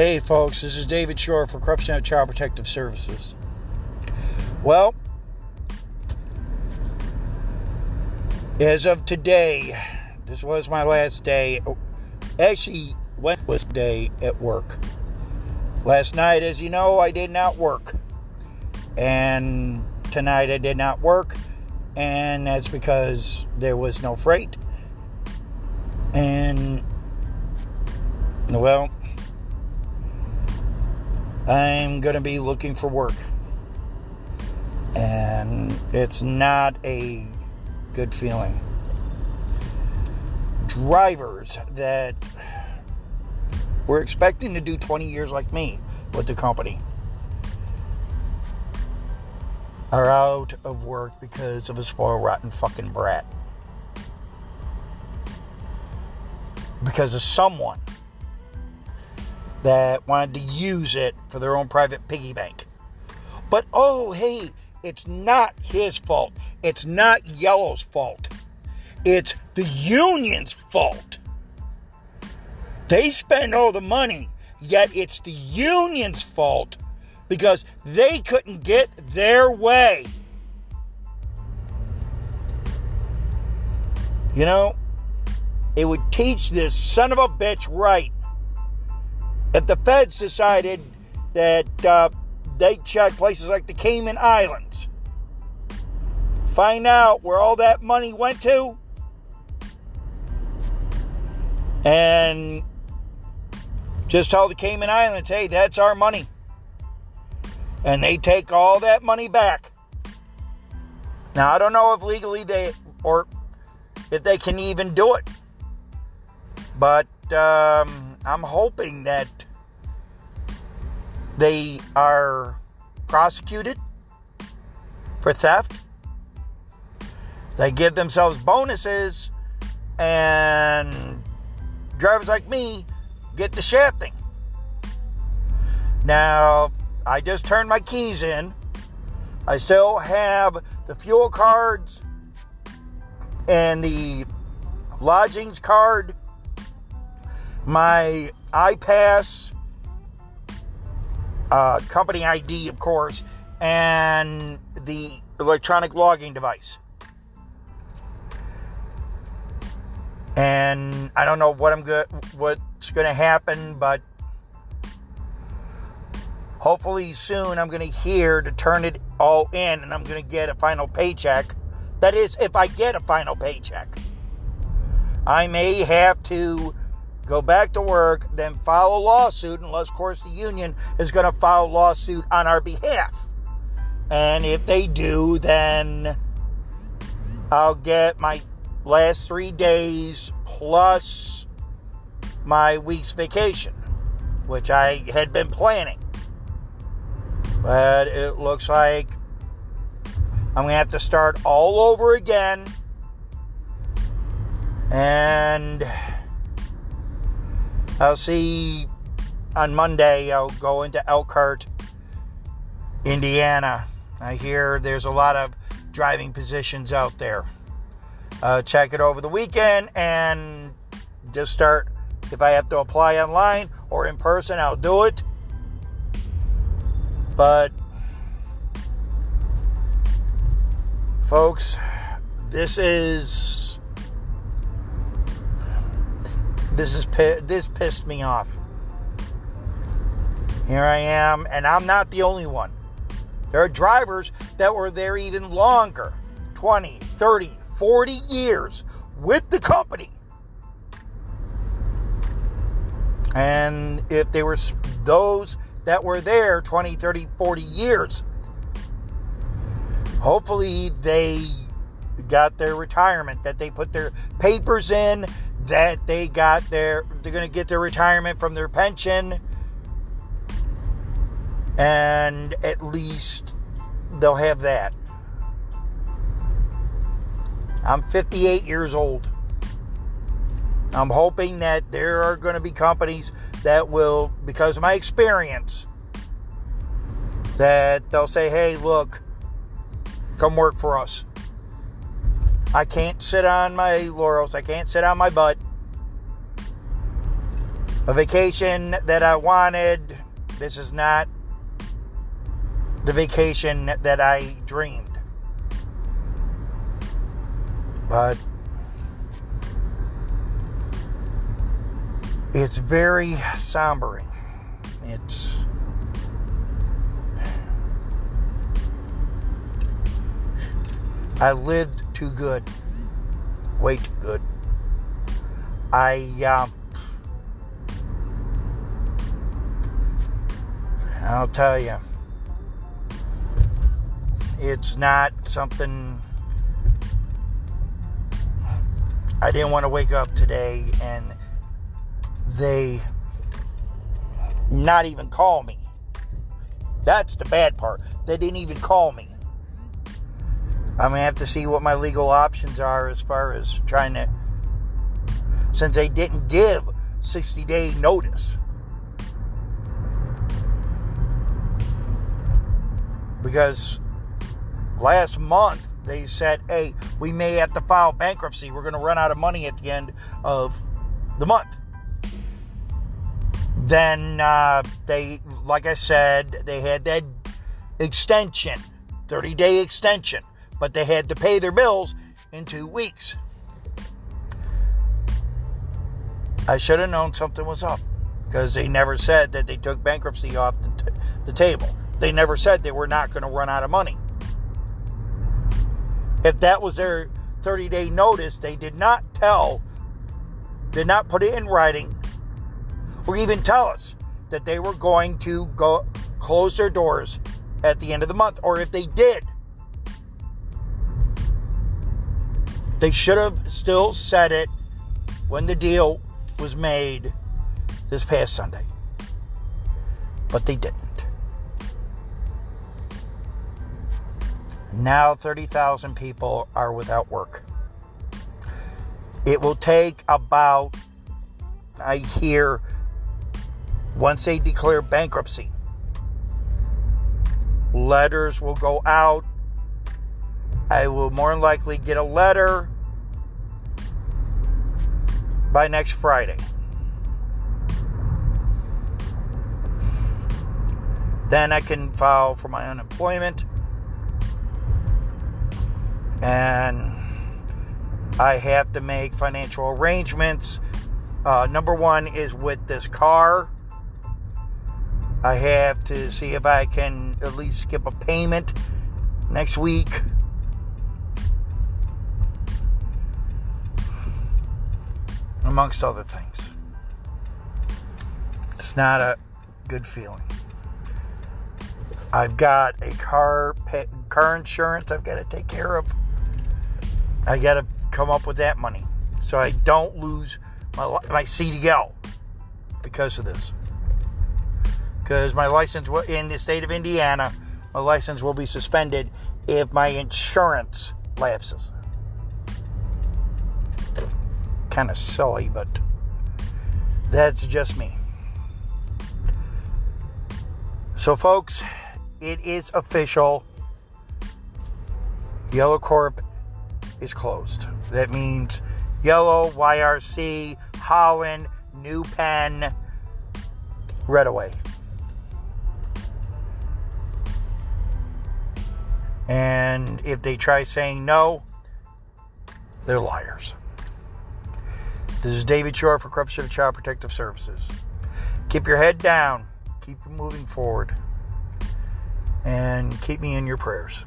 Hey folks, this is David Shore for of Child Protective Services. Well, as of today, this was my last day. Actually, went was day at work. Last night, as you know, I did not work. And tonight I did not work. And that's because there was no freight. And, well, I'm going to be looking for work. And it's not a good feeling. Drivers that were expecting to do 20 years like me with the company are out of work because of a spoiled, rotten fucking brat. Because of someone that wanted to use it for their own private piggy bank. But oh, hey, it's not his fault. It's not Yellow's fault. It's the union's fault. They spend all the money, yet it's the union's fault because they couldn't get their way. You know, it would teach this son of a bitch right if the feds decided that uh, they check places like the Cayman Islands, find out where all that money went to, and just tell the Cayman Islands, hey, that's our money. And they take all that money back. Now, I don't know if legally they, or if they can even do it. But um, I'm hoping that they are prosecuted for theft. They give themselves bonuses, and drivers like me get the shafting. Now, I just turned my keys in. I still have the fuel cards and the lodgings card, my iPass, uh, company ID, of course, and the electronic logging device. And I don't know what I'm good, what's going to happen, but hopefully soon I'm going to hear to turn it all in, and I'm going to get a final paycheck. That is, if I get a final paycheck, I may have to go back to work, then file a lawsuit, unless, of course, the union is going to file a lawsuit on our behalf. And if they do, then I'll get my last three days plus my week's vacation, which I had been planning. But it looks like I'm going to have to start all over again. And I'll see on Monday. I'll go into Elkhart, Indiana. I hear there's a lot of driving positions out there. Uh, check it over the weekend and just start. If I have to apply online or in person, I'll do it. But, folks, this is This is this pissed me off. Here I am, and I'm not the only one. There are drivers that were there even longer 20, 30, 40 years with the company. And if they were those that were there 20, 30, 40 years, hopefully they got their retirement, that they put their papers in, that they got their they're going to get their retirement from their pension and at least they'll have that. I'm 58 years old. I'm hoping that there are going to be companies that will because of my experience that they'll say, "Hey, look, come work for us." I can't sit on my laurels. I can't sit on my butt. a vacation that I wanted. This is not the vacation that I dreamed. But it's very sombering. It's I lived too good, way too good. I uh, I'll tell you, it's not something I didn't want to wake up today and they not even call me. That's the bad part. They didn't even call me. I'm gonna have to see what my legal options are as far as trying to, since they didn't give 60 day notice. Because last month they said, hey, we may have to file bankruptcy. We're to run out of money at the end of the month. Then uh, they, like I said, they had that extension, 30 day extension, but they had to pay their bills in two weeks. I should have known something was up because they never said that they took bankruptcy off the, t- the table. They never said they were not going to run out of money. If that was their 30 day notice, they did not tell, did not put it in writing, or even tell us that they were going to go close their doors at the end of the month. Or if they did, they should have still said it when the deal was made this past Sunday. But they didn't. Now 30,000 people are without work. It will take about, I hear, once they declare bankruptcy, letters will go out. I will more than likely get a letter by next Friday. Then I can file for my unemployment and I have to make financial arrangements. Uh, number one is with this car. I have to see if I can at least skip a payment next week. Amongst other things. It's not a good feeling. I've got a car car insurance I've got to take care of. I got to come up with that money so I don't lose my, my CDL because of this. Because my license in the state of Indiana, my license will be suspended if my insurance lapses. Kind of silly, but that's just me. So, folks, it is official. Yellow Corp is closed. That means Yellow, YRC, Holland, New Penn, Reddaway. And if they try saying no, they're liars. This is David Shore for Corruption of Child Protective Services. Keep your head down. Keep moving forward. And keep me in your prayers.